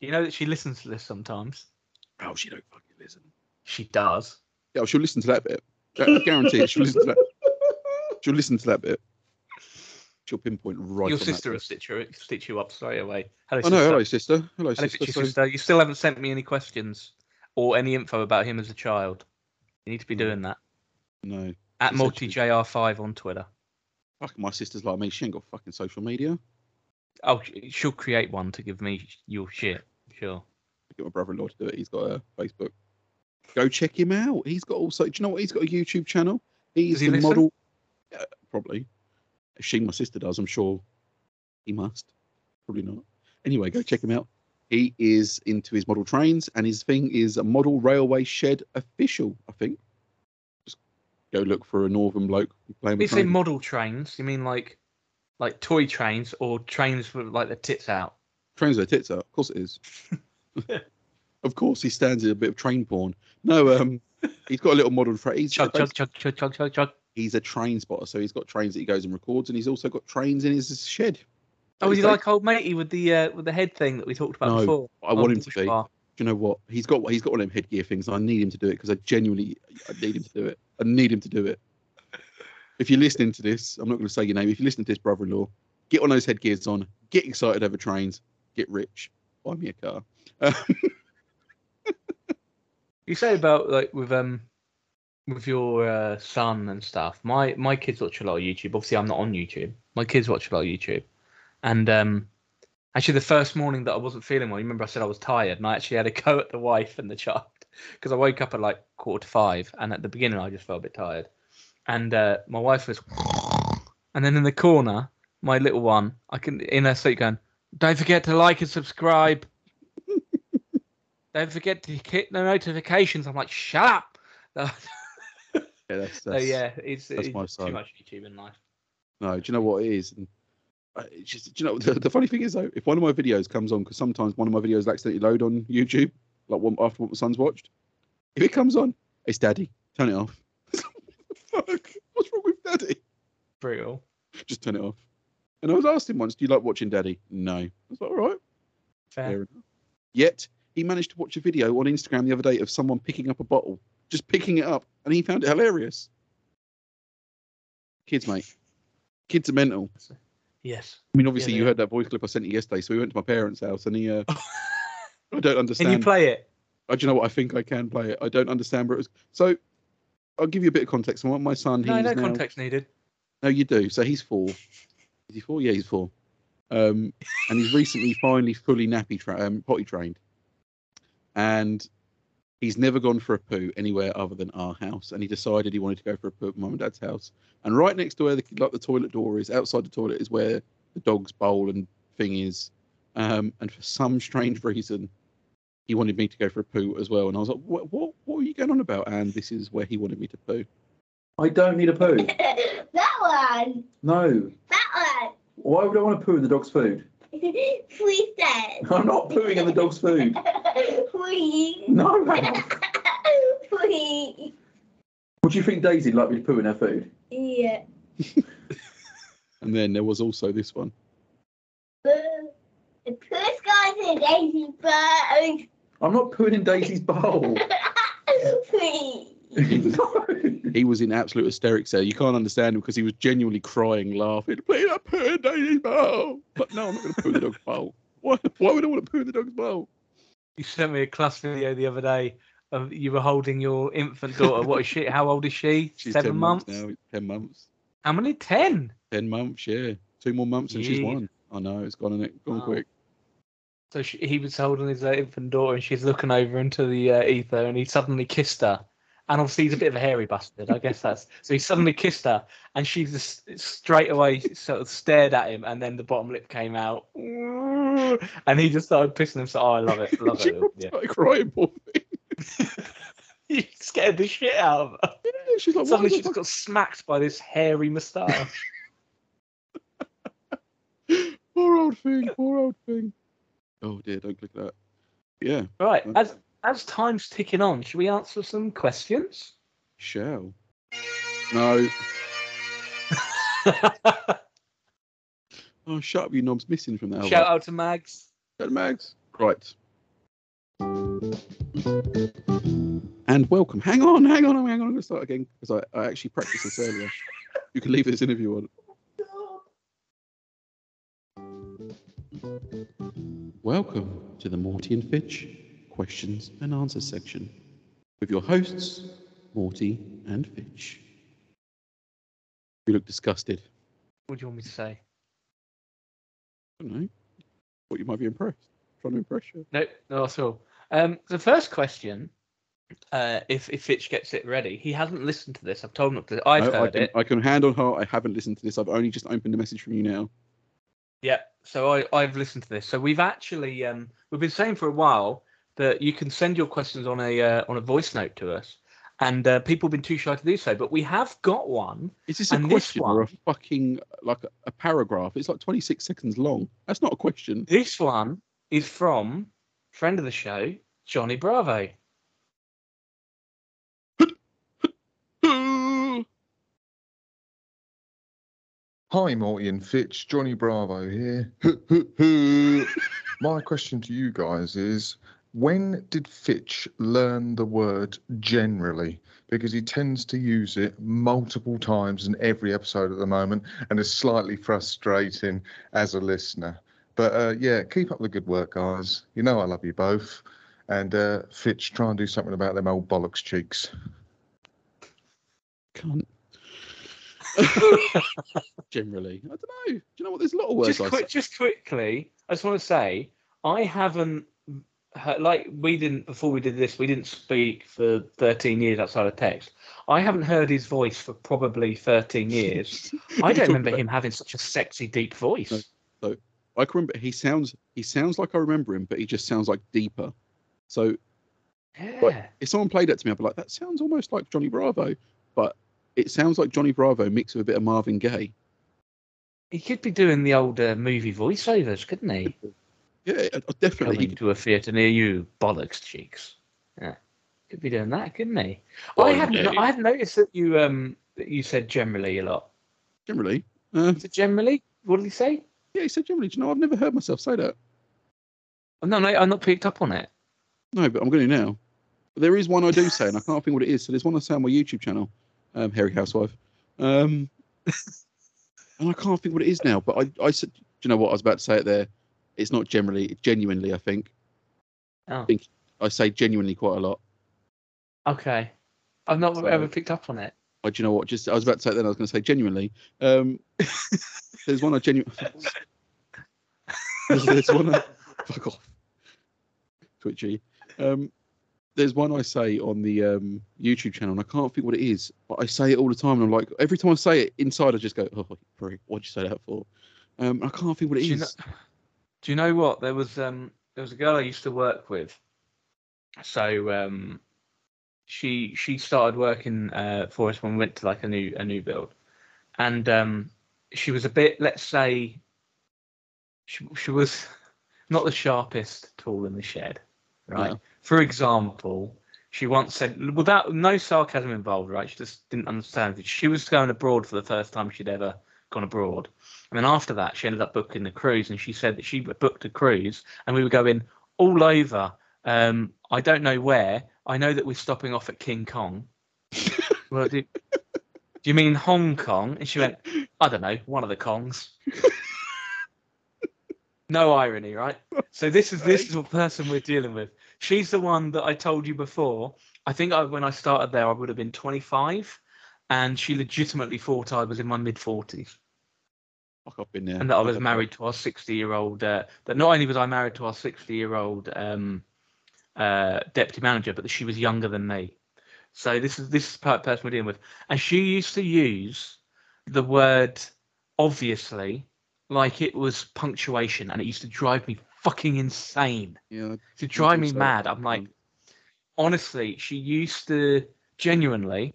You know that she listens to this sometimes. Oh, she don't fucking listen. She does. Yeah, she'll listen to that bit. I guarantee it. She'll listen to that. [LAUGHS] She'll listen to that bit. She'll pinpoint right. Your sister will stitch you, stitch you up straight away. Hello, Oh no, sister. hello sister. Hello Hello, sister. So- sister. You still haven't sent me any questions or any info about him as a child. You need to be No. doing that. no, At She said she- multijr5 on Twitter. Fucking my sister's like me. She ain't got fucking social media. Oh, she'll create one to give me your shit. Sure. Get my brother-in-law to do it. He's got a Facebook. Go check him out. He's got also. Do you know what? He's got a YouTube channel. He's he the listen? model. Yeah, probably. If she, my sister, does, I'm sure he must. Probably not. Anyway, go check him out. He is into his model trains, and his thing is a model railway shed official. I think. Go look for a northern bloke playing you say trains. model trains, you mean like like toy trains or trains with like the tits out? Trains with their tits out. Of course it is. [LAUGHS] of course he stands in a bit of train porn. No, um, [LAUGHS] he's got a little model train. He's, Chug, chug, chug, chug, chug, chug, chug. he's a train spotter, so he's got trains that he goes and records, and he's also got trains in his shed. Oh, is he like old matey with the uh, with the head thing that we talked about No, before? I want him to be. Bar. Do you know what? He's got he's got one of them headgear things. And I need him to do it because I genuinely I need him to do it. I need him to do it. If you're listening to this, I'm not going to say your name. If you're listening to this, brother-in-law, get one of those headgears on. Get excited over trains. Get rich. Buy me a car. [LAUGHS] You say about like with um with your uh, son and stuff. My my kids watch a lot of YouTube. Obviously, I'm not on YouTube. My kids watch a lot of YouTube, and um actually the first morning that I wasn't feeling well, you remember I said I was tired, and I actually had a go at the wife and the child [LAUGHS] because I woke up at like quarter to five, and at the beginning I just felt a bit tired, and uh, my wife was, [LAUGHS] and then in the corner, my little one, I can in her sleep going, don't forget to like and subscribe. [LAUGHS] Don't forget to hit the notifications. I'm like, shut up. yeah, that's, so yeah, it's, that's it's my too much YouTube in life. No, do you know what it is? And uh, it's just, do you know the, the funny thing is though, if one of my videos comes on, because sometimes one of my videos accidentally load on YouTube, like one after what my son's watched, if it comes on, it's Daddy, turn it off. [LAUGHS] Fuck, what's wrong with Daddy? Brutal. Just turn it off. And I was asked him once, "Do you like watching Daddy?" No. I was like, "All right." Fair. Fair enough. Yet he managed to watch a video on Instagram the other day of someone picking up a bottle, just picking it up, and he found it hilarious. Kids, mate. Kids are mental. Yes. I mean, obviously, they you heard that voice clip I sent you yesterday. So we went to my parents' house, and he, uh, [LAUGHS] I don't understand. Can you play it? Oh, do you know what? I think I can play it. I don't understand, but it was so. I'll give you a bit of context. My my son, he's No, no now, context needed. No, you do. So he's four. Is he four? Yeah, he's four. Um, and he's recently [LAUGHS] finally fully nappy tra- um, potty trained. And he's never gone for a poo anywhere other than our house. And he decided he wanted to go for a poo at mum and dad's house. And right next to where the like the toilet door is, outside the toilet is where the dog's bowl and thing is. Um, and for some strange reason, he wanted me to go for a poo as well. And I was like, what, what, what are you going on about? And this is where he wanted me to poo. I don't need a poo. [LAUGHS] that one. No. That one. Why would I want to poo in the dog's food? one. [LAUGHS] Please then. [LAUGHS] I'm not pooing in the dog's food. Please. No, Ralph. Please. Would you think Daisy'd like me to poo in her food? Yeah. And then there was also this one. Boo. The first guy's a daisy bird. I'm not pooing in Daisy's bowl. [LAUGHS] Please. [LAUGHS] no. He was in absolute hysterics there. You can't understand him because he was genuinely crying, laughing. Please, I'm pooing in Daisy's bowl. But no, I'm not going to poo in the dog's bowl. Why, why would I want to poo in the dog's bowl? You sent me a class video the other day of you were holding your infant daughter. What is she? How old is she? She's Seven 10 months. now. 10 months. How many? Ten. 10 months, yeah. Two more months and she's one. I know, it's gone, it gone Wow. quick. So she, he was holding his uh, infant daughter, and she's looking over into the uh, ether, and he suddenly kissed her. And obviously, he's a bit of a hairy bastard. I guess that's so. He suddenly kissed her, and she just straight away sort of stared at him, and then the bottom lip came out, [LAUGHS] and he just started pissing himself. Oh, I love it, love it. [LAUGHS] Yeah. started crying, poor thing. He scared the shit out of her. Yeah, she's like, Suddenly, she just got smacked by this hairy moustache. [LAUGHS] Poor old thing, poor old thing. Oh dear, don't click that. Yeah, right, Okay. as as time's ticking on, should we answer some questions? shall. No. [LAUGHS] Oh, shut up, you knob's missing from that. Shout out to Mags. Shout out, to Mags. Right. And welcome. Hang on, hang on, hang on. I'm going to start again because I, I actually practiced this earlier. You can leave this interview on. Welcome to the Morty and Fitch questions and answers section with your hosts, Morty and Fitch. You look disgusted. What do you want me to say? I don't know. Thought you might be impressed. Trying to impress you. No, not at all. Um, the first question, uh, if if Fitch gets it ready, he hasn't listened to this. I've told him not to. I've I, I heard can, it. I can hand on heart. I haven't listened to this. I've only just opened a message from you now. Yeah, so I I've listened to this. So we've actually um we've been saying for a while that you can send your questions on a uh, on a voice note to us, and uh, people have been too shy to do so. But we have got one. Is this a And this question or a one- fucking like a, a paragraph? It's like 26 seconds long. That's not a question. This one is from friend of the show, Johnny Bravo. Hi, Morty and Fitch. Johnny Bravo here. [LAUGHS] My question to you guys is when did Fitch learn the word generally? Because he tends to use it multiple times in every episode at the moment and is slightly frustrating as a listener. But uh, yeah, keep up the good work, guys. You know I love you both. And uh, Fitch, try and do something about them old bollocks cheeks. Can't. [LAUGHS] Generally, I don't know. Do you know what? There's a lot of words just just quickly, I just want to say I haven't heard, like we didn't before we did this. We didn't speak for 13 years outside of text. I haven't heard his voice for probably 13 years. [LAUGHS] I don't remember [LAUGHS] him having such a sexy, deep voice. No. I can remember he sounds he sounds like I remember him, but he just sounds like deeper. So Yeah. if someone played that to me, I'd be like, that sounds almost like Johnny Bravo, but it sounds like Johnny Bravo mixed with a bit of Marvin Gaye. He could be doing the old uh, movie voiceovers, couldn't he? Yeah, I- I definitely. Coming to a theatre near you, bollocks cheeks. Yeah, could be doing that, couldn't he? I Well, hadn't. yeah. I hadn't noticed that you um that you said generally a lot. Generally, uh, generally? What did he say? yeah, he said generally. Do you know, I've never heard myself say that. Oh, no, no, I'm not picked up on it. No, but I'm going to now. There is one I do say, and I can't think what it is. So there's one I say on my YouTube channel, um, Hairy Housewife, um, [LAUGHS] and I can't think what it is now. But I, I said, do you know what I was about to say it there? It's not generally, genuinely. I think Oh, think- I say genuinely quite a lot. okay. I've not So- ever picked up on it. I, do you know what? Just I was about to say it then. I was going to say genuinely. Um, [LAUGHS] there's one I genuinely. there's, [LAUGHS] there's one. I, fuck off. Twitchy. Um, there's one I say on the um, YouTube channel, and I can't think what it is, but I say it all the time, and I'm like, every time I say it inside, I just go, "Oh, prick, what'd you say that for?" Um, I can't think what it Do you, know, do you know what? There was um there was a girl I used to work with. So um she she started working uh, for us when we went to like a new a new build, and um she was a bit let's say she she was [LAUGHS] not the sharpest tool in the shed, right? No. For example, she once said without no sarcasm involved, right? She just didn't understand. She was going abroad for the first time she'd ever gone abroad. And then after that, she ended up booking the cruise, and she said that she booked a cruise, and we were going all over. Um, I don't know where. I know that we're stopping off at King Kong. [LAUGHS] well, do, do you mean Hong Kong? And she went, I don't know, one of the Kongs. [LAUGHS] no irony, right? So this is this is the person we're dealing with. She's the one that I told you before. I think I, when I started there, I would have been 25, and she legitimately thought I was in my mid 40s Fuck, I've been there. and that I was married to our 60 year old. Uh, that not only was I married to our 60 year old um, uh, deputy manager, but that she was younger than me. So this is this is the person we're dealing with, and she used to use the word obviously like it was punctuation, and it used to drive me fucking insane. Yeah, To drive me also- mad. I'm like, honestly, she used to genuinely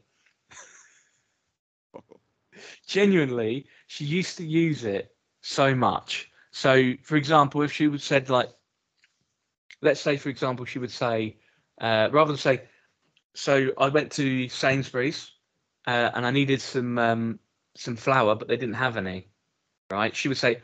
genuinely, she used to use it so much. So, for example, if she would said like, let's say, for example, she would say, uh, rather than say, so I went to Sainsbury's uh, and I needed some um, some flour, but they didn't have any. Right? She would say,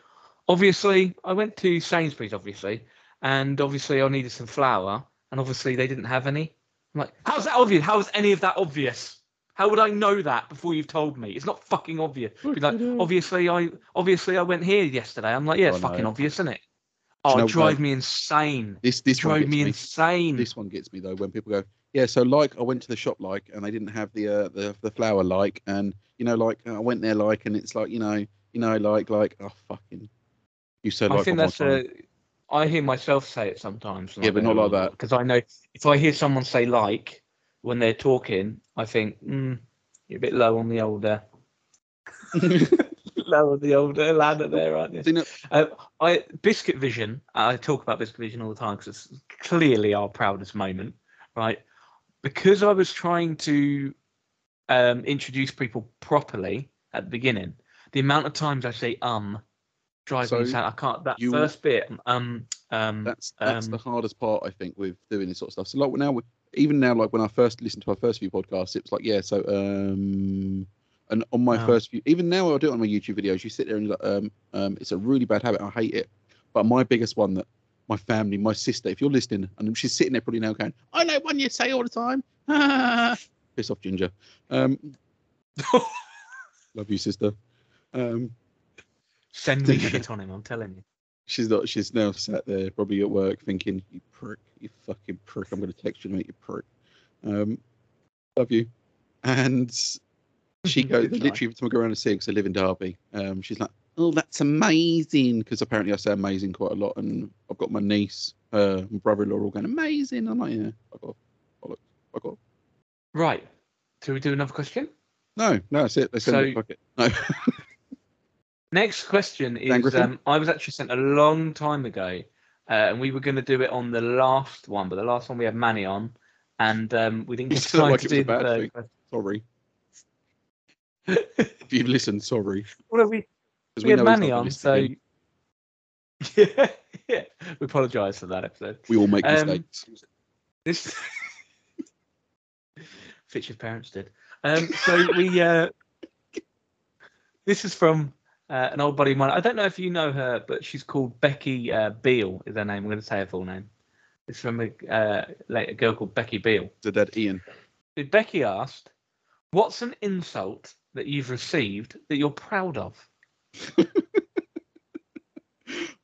obviously, I went to Sainsbury's, obviously, and obviously I needed some flour, and obviously they didn't have any. I'm like, how's that obvious? How is any of that obvious? How would I know that before you've told me? It's not fucking obvious. Be like, obviously I obviously I went here yesterday. I'm like, yeah, it's Oh, no. fucking obvious, isn't it? Do you Oh, know it drive me insane. This this one Drove gets me me. insane. This one gets me though when people go, yeah. So like I went to the shop like, and they didn't have the uh, the the flour like, and you know like I went there like, and it's like you know you know like like oh fucking, you said like I think that's a. I hear myself say it sometimes. Yeah, but not like that. Because I know if I hear someone say like when they're talking, I think mm, you're a bit low on the older, [LAUGHS] low on the older ladder there, aren't you? Uh, I Biscuit Vision. I talk about Biscuit Vision all the time because it's clearly our proudest moment, right? Because I was trying to um, introduce people properly at the beginning. The amount of times I say um drives me So insane. I can't. That you- first bit, um, Um, That's that's Um, the hardest part, I think, with doing this sort of stuff. So like now, even now, like when I first listened to our first few podcasts, it was like, yeah, so um, and on my first few, even now I do it on my YouTube videos. You sit there and you're like, um, um, it's a really bad habit. I hate it. But my biggest one that my family, my sister, if you're listening, and she's sitting there probably now going, I know one you say all the time. [LAUGHS] Piss off, Ginger. Um, [LAUGHS] love you, sister. Um, send me shit on him. I'm telling you. [LAUGHS] She's not. She's now sat there, probably at work, thinking, "You prick, you fucking prick." I'm going to text you and make you prick. Um, love you. And she [LAUGHS] goes literally to go around and see because I live in Derby. Um, she's like, "Oh, that's amazing," because apparently I say amazing quite a lot, and I've got my niece, uh, my brother-in-law all going amazing. I'm like, yeah, off, bollocks, fuck off. Right. Do we do another question? No, no, that's it. They send So-. Fuck it. No. [LAUGHS] Next question is um, I was actually sent a long time ago, uh, and we were going to do it on the last one, but the last one we had Manny on, and um, we didn't get [LAUGHS] time like to it was a do the third question. sorry. [LAUGHS] If you've listened, sorry. Well, we, 'Cause we had Manny on, so [LAUGHS] yeah, yeah. We apologise for that episode. we all make Um, mistakes. This Fitch's parents did. Um, so we uh, this is from uh, an old buddy of mine. I don't know if you know her, but she's called Becky uh, Beale. Is her name? I'm going to say her full name. It's from a, uh, like a girl called Becky Beale. The dead Ian. Becky asked, "What's an insult that you've received that you're proud of?" [LAUGHS]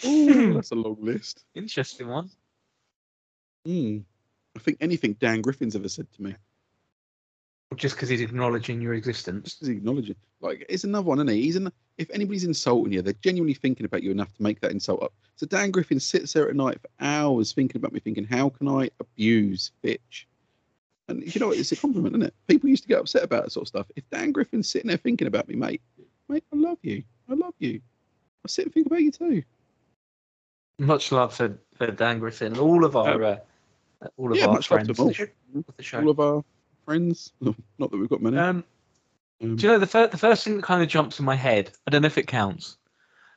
Ooh, that's a long list. [LAUGHS] Interesting one. Hmm. I think anything Dan Griffin's ever said to me. Just because he's acknowledging your existence. Just as acknowledging. Like, it's another one, isn't he? He's in, if anybody's insulting you, they're genuinely thinking about you enough to make that insult up. So Dan Griffin sits there at night for hours thinking about me, thinking, how can I abuse Fitch? And you know what? It's a compliment, isn't it? People used to get upset about that sort of stuff. If Dan Griffin's sitting there thinking about me, mate, mate, I love you. I love you. I sit and think about you too. Much love for, for Dan Griffin and all of our uh, all of yeah, our much love friends to of all. the, of show. All of our friends. Not that we've got many. Um, do you know the first the first thing that kind of jumps in my head? I don't know if it counts.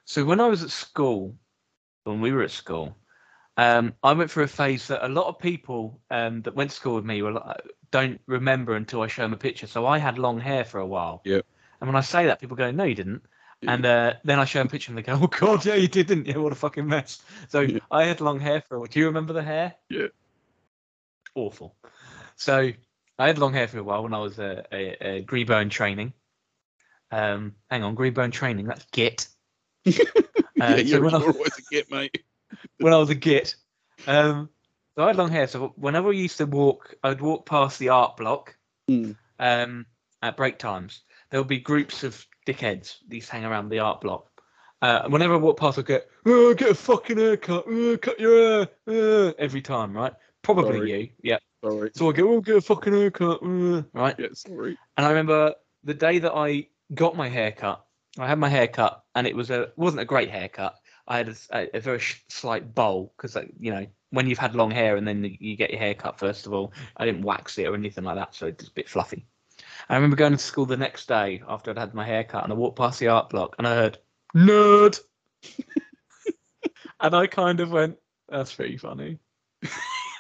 So when I was at school, when we were at school, um, I went through a phase that a lot of people um, that went to school with me were like, don't remember until I show them a picture. So I had long hair for a while. Yeah. And when I say that, people go, "No, you didn't." Yeah. And uh, then I show them a picture and they go, [LAUGHS] "Oh God, yeah, you didn't. Yeah, what a fucking mess." So Yeah. I had long hair for a while. Do you remember the hair? Yeah. Awful. So I had long hair for a while when I was a, a, a Greebone training. Um, hang on, Greebone training. That's git. [LAUGHS] yeah, Uh, so you're, when I- you're always a git, mate. [LAUGHS] when I was a git. Um, so I had long hair. So whenever I used to walk, I'd walk past the art block Hmm. um, at break times. There would be groups of dickheads. These hang around the art block. Uh, whenever I walk past, I get, oh, get a fucking haircut, oh, cut your hair, uh," every time, right? Probably Sorry. you, yeah. Sorry. So I go, oh, get a fucking haircut, uh," right? Yeah, sorry. And I remember the day that I got my haircut, I had my haircut, and it was a wasn't a great haircut. I had a very sh- slight bowl because, you know, when you've had long hair and then you get your hair cut, first of all, I didn't wax it or anything like that, so it's a bit fluffy. I remember going to school the next day after I'd had my haircut, and I walked past the art block, and I heard nerd, [LAUGHS] and I kind of went, "That's pretty funny." [LAUGHS]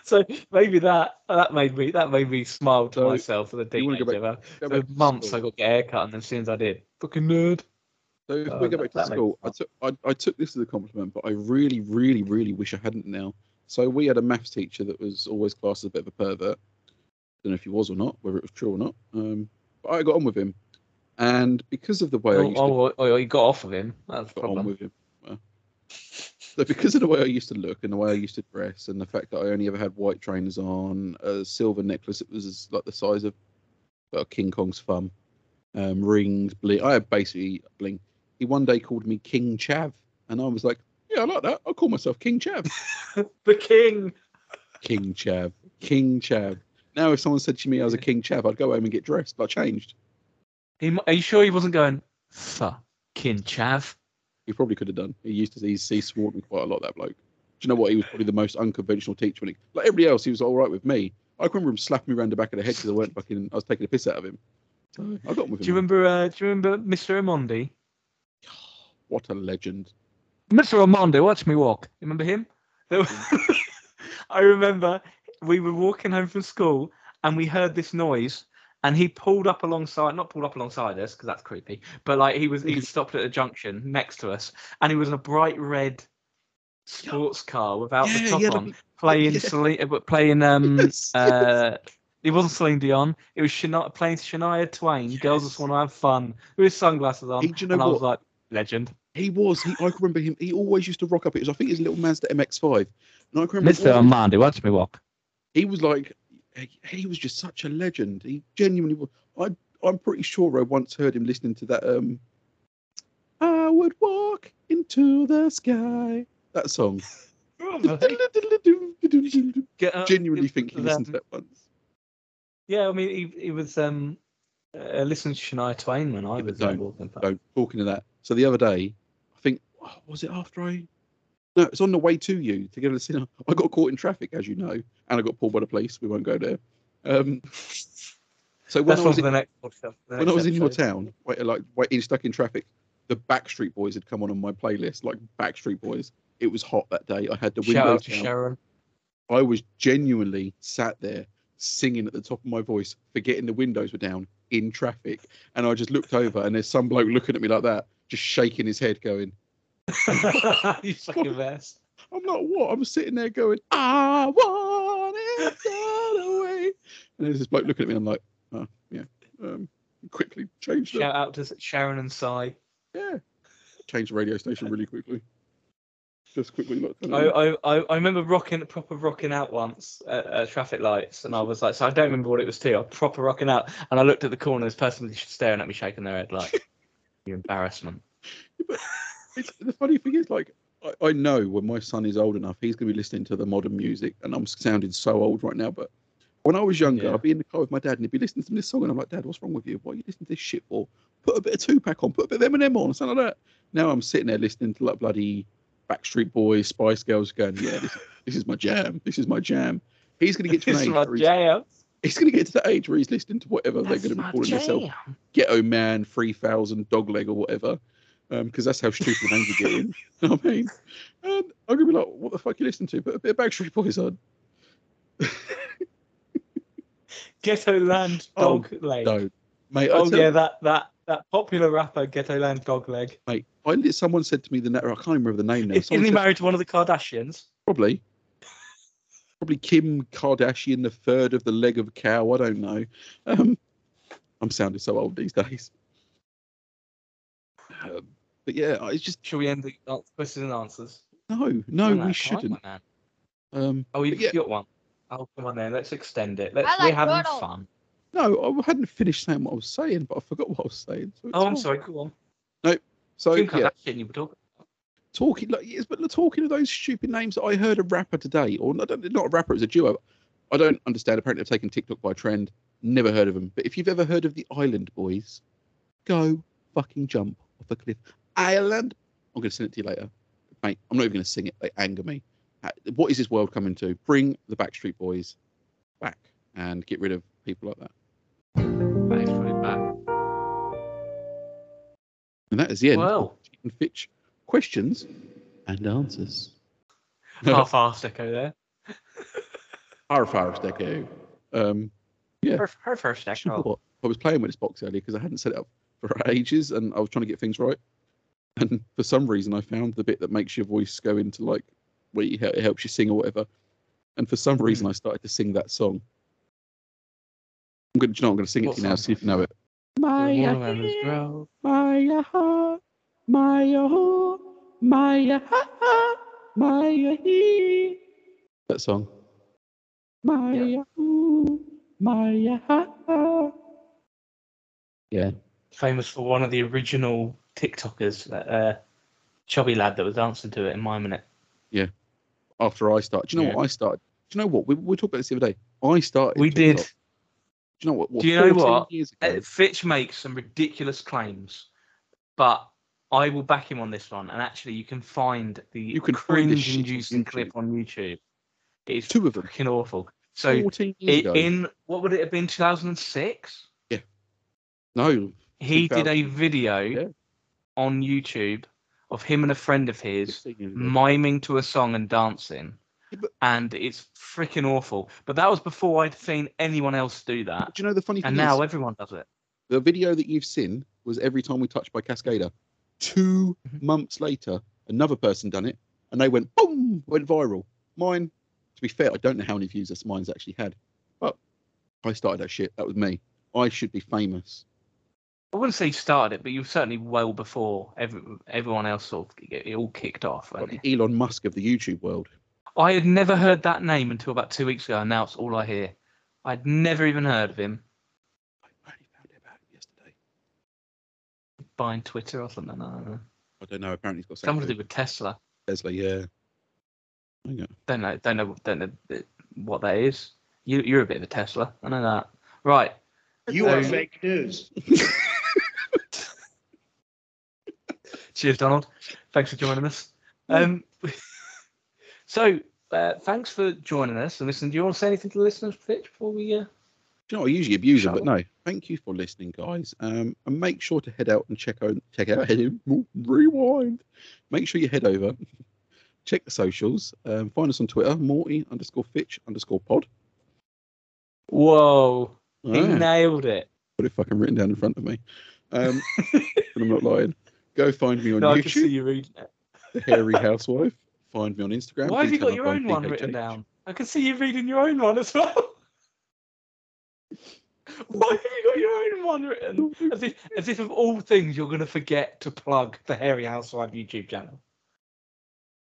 [LAUGHS] so maybe that that made me that made me smile to So, myself for the wanna go back- For Go back months. I got a haircut, and then as soon as I did, fucking nerd. So if Oh, we go back to school, I took I, I took this as a compliment, but I really, really, really wish I hadn't now. So we had a maths teacher that was always classed as a bit of a pervert. Don't know if he was or not, whether it was true or not. Um, but I got on with him, and because of the way I Oh, used to oh, oh, you got off of him. That's the problem. with him, well, so because of the way I used to look and the way I used to dress, and the fact that I only ever had white trainers on, a silver necklace that was like the size of about King Kong's thumb, um, rings, bling. I had basically bling. He one day called me King Chav, and I was like, "Yeah, I like that. I'll call myself King Chav." [LAUGHS] the king. King Chav, King Chav. Now, if someone said to me I was a King Chav, I'd go home and get dressed, but I changed. He, are you sure he wasn't going fucking chav? He probably could have done. He used to. see, at me quite a lot. That bloke. Do you know what? He was probably the most unconventional teacher. When he, like everybody else, he was all right with me. I can remember him slapping me around the back of the head because I weren't fucking. I was taking a piss out of him. So I got with him. Do you remember? Uh, do you remember Mr. Amondi? [SIGHS] What a legend. Mr. Amondi, watch me walk. You remember him? [LAUGHS] [LAUGHS] I remember we were walking home from school and we heard this noise and he pulled up alongside not pulled up alongside us because that's creepy but like he was he stopped at a junction next to us and he was in a bright red sports car without Yeah, the top he had a on playing yeah. Celine, but playing um [LAUGHS] Yes, uh it wasn't Celine Dion. It was Shania, playing Shania Twain. Girls just want to have fun with his sunglasses on. Hey, do you know and I was what? like, legend. He was. He, I can remember him. He always used to rock up. It was, I think, his little Mazda MX-5. And I can remember Mister all- Mandy, watch me walk. he was like, he, he was just such a legend. He genuinely was. I, I'm pretty sure I once heard him listening to that. Um, I would walk into the sky. That song. [LAUGHS] Get up, Genuinely think he listened to that once. Yeah, I mean, he, he was um uh, listening to Shania Twain when I was don't- walking past. So talking to that, so the other day, I think oh, was it after I? No, it's on the way to you to go to the cinema. I got caught in traffic, as you know, and I got pulled by the police. We won't go there. Um, so when That's I was for the in, next podcast. the when I next was in your town, wait, like waiting stuck in traffic, the Backstreet Boys had come on on my playlist, like Backstreet Boys. It was hot that day. I had the Shout windows to down. Sharon. I was genuinely sat there singing at the top of my voice, forgetting the windows were down in traffic. And I just looked over and there's some bloke looking at me like that, just shaking his head, going, you fucking mess. I'm like, what? I'm sitting there going, I want it that way. And there's this bloke looking at me and I'm like, oh, yeah. Um, quickly change. Shout out to Sharon and Cy. yeah. Change the radio station really quickly. Just quickly look. I, I, I I remember rocking proper rocking out once at, at traffic lights, and I was like, so I don't remember what it was to. I proper rocking out, and I looked at the corner. This person was staring at me, shaking their head like, [LAUGHS] "You embarrassment." It's, the funny thing is, like, I, I know when my son is old enough, he's going to be listening to the modern music, and I'm sounding so old right now. But when I was younger, Yeah. I'd be in the car with my dad, and he'd be listening to this song, and I'm like, Dad, what's wrong with you? Why are you listening to this shit for? Put a bit of Tupac on, put a bit of Eminem on, something like that. Now I'm sitting there listening to like bloody Backstreet Boys, Spice Girls, going, yeah, this, this is my jam. This is my jam. He's going to get to an age my where he's, jam. he's to get to that age where he's listening to whatever they're going to be calling themselves. Ghetto Man, 3000, Dogleg, or whatever. Because that's how stupid names are getting. [LAUGHS] You know what I mean? And I'm to be like, what the fuck you listening to? But a bit of Backstreet Boys on. [LAUGHS] Ghetto Land Oh, Dog Leg. No. Mate, Oh yeah, that that that popular rapper Ghetto Land Dog Leg. mate, I, li- someone said to me the net, I can't remember the name now. Isn't he married to one of the Kardashians? Probably. Probably Kim Kardashian, the third of the leg of a cow. I don't know. Um, I'm sounding so old these days. Um, but yeah, it's just Shall we end the uh, questions and answers? no, no, we shouldn't. Um, Oh, you've yeah. got one. Oh, come on then. Let's extend it. Let's. I we're having Wordle. fun. no, I hadn't finished saying what I was saying, but I forgot what I was saying. So Oh, I'm fine. sorry. Go on. No. So Kim yeah, Kardashian, you were talking. talking like yes, but talking of those stupid names, I heard a rapper today, or not, not a rapper, it's a duo. I don't understand. Apparently, they've taken TikTok by trend. Never heard of them. But if you've ever heard of the Island Boys, go fucking jump off a cliff. Island. I'm going to send it to you later, mate. I'm not even going to sing it. They anger me. Uh, What is this world coming to? Bring the Backstreet Boys back and get rid of people like that. Thanks for it back. And that is the end. of Well, Fitch questions and answers. [LAUGHS] half-assed echo there. Our Forest Echo. Um, Yeah. Her, her first Do you know echo. what? I was playing with this box earlier because I hadn't set it up for [LAUGHS] ages and I was trying to get things right. And for some reason, I found the bit that makes your voice go into like where you, it helps you sing or whatever. And for some reason, hmm. I started to sing that song. I'm going to, you know, I'm going to sing it What to you now, see if you know it. Maya, Grove. Maya, Maya, Maya, Maya, that song. Maya, Maya. Yeah. famous for one of the original TikTokers, that uh, chubby lad that was dancing to it in my minute. Yeah. After I started, do you know Yeah. what I started? Do you know what we, we talked about this the other day? I started. We did. Do you know what? what Do you know what? Uh, Fitch makes some ridiculous claims, but I will back him on this one. And actually, you can find the You can find this shit on cringe-inducing clip on YouTube. It's two of them. freaking awful. So 14 years i ago. in what would it have been? 2006. Yeah. no, He did a video yeah. On YouTube of him and a friend of his miming to a song and dancing. But- And it's freaking awful. But that was before I'd seen anyone else do that. Do you know the funny thing And now everyone does it. the video that you've seen was every time we touched by Cascada. Two Mhm. months later, another person done it, and they went boom, went viral. Mine, to be fair, I don't know how many views this mine's actually had, but I started that shit. That was me. I should be famous. I wouldn't say you started it, but you were certainly well before every, everyone else sort of it all kicked off. Like the Elon Musk of the YouTube world. I had never heard that name until about two weeks ago, and now it's all I hear. I'd never even heard of him I only found out about it yesterday. buying Twitter or something. I don't know. I don't know. Apparently, he's got Something to do with Tesla. Tesla. Yeah. Hang on. Don't know. Don't know. Don't know what that is. You, you're a bit of a Tesla. I know that. Right. You are Um, fake news. [LAUGHS] Cheers, Donald. Thanks for joining us. Um, [LAUGHS] so, uh, thanks for joining us and listening. Do you want to say anything to the listeners, Fitch, before we? Uh... Do you know, I usually abuse them, but no. Thank you for listening, guys. Um, and make sure to head out and check out, check out, [LAUGHS] rewind. Make sure you head over, [LAUGHS] check the socials. Um, find us on Twitter, Morty underscore Fitch underscore Pod. Whoa! He Ah, nailed it. got it fucking written down in front of me. Um, and I'm not lying. Go find me on No, I can see YouTube, you reading it. The Hairy [LAUGHS] Housewife. Find me on Instagram. Why have you got your own one written down? I can see you reading your own one as well. [LAUGHS] Why have you got your own one written? As if, as if of all things you're going to forget to plug the Hairy Housewife YouTube channel.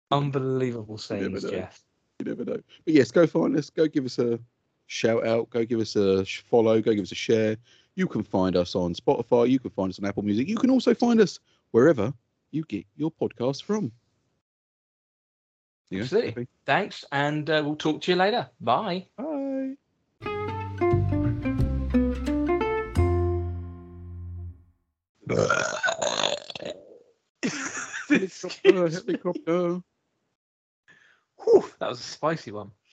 Unbelievable scenes. Jeff. You never know. But yes, go find us. Go give us a shout out. Go give us a follow. Go give us a share. You can find us on Spotify. You can find us on Apple Music. You can also find us wherever you get your podcast from. Yeah, Absolutely. happy? Thanks, and uh, we'll talk to you later. Bye. Bye. Helicopter, helicopter. Whew, that was a spicy one.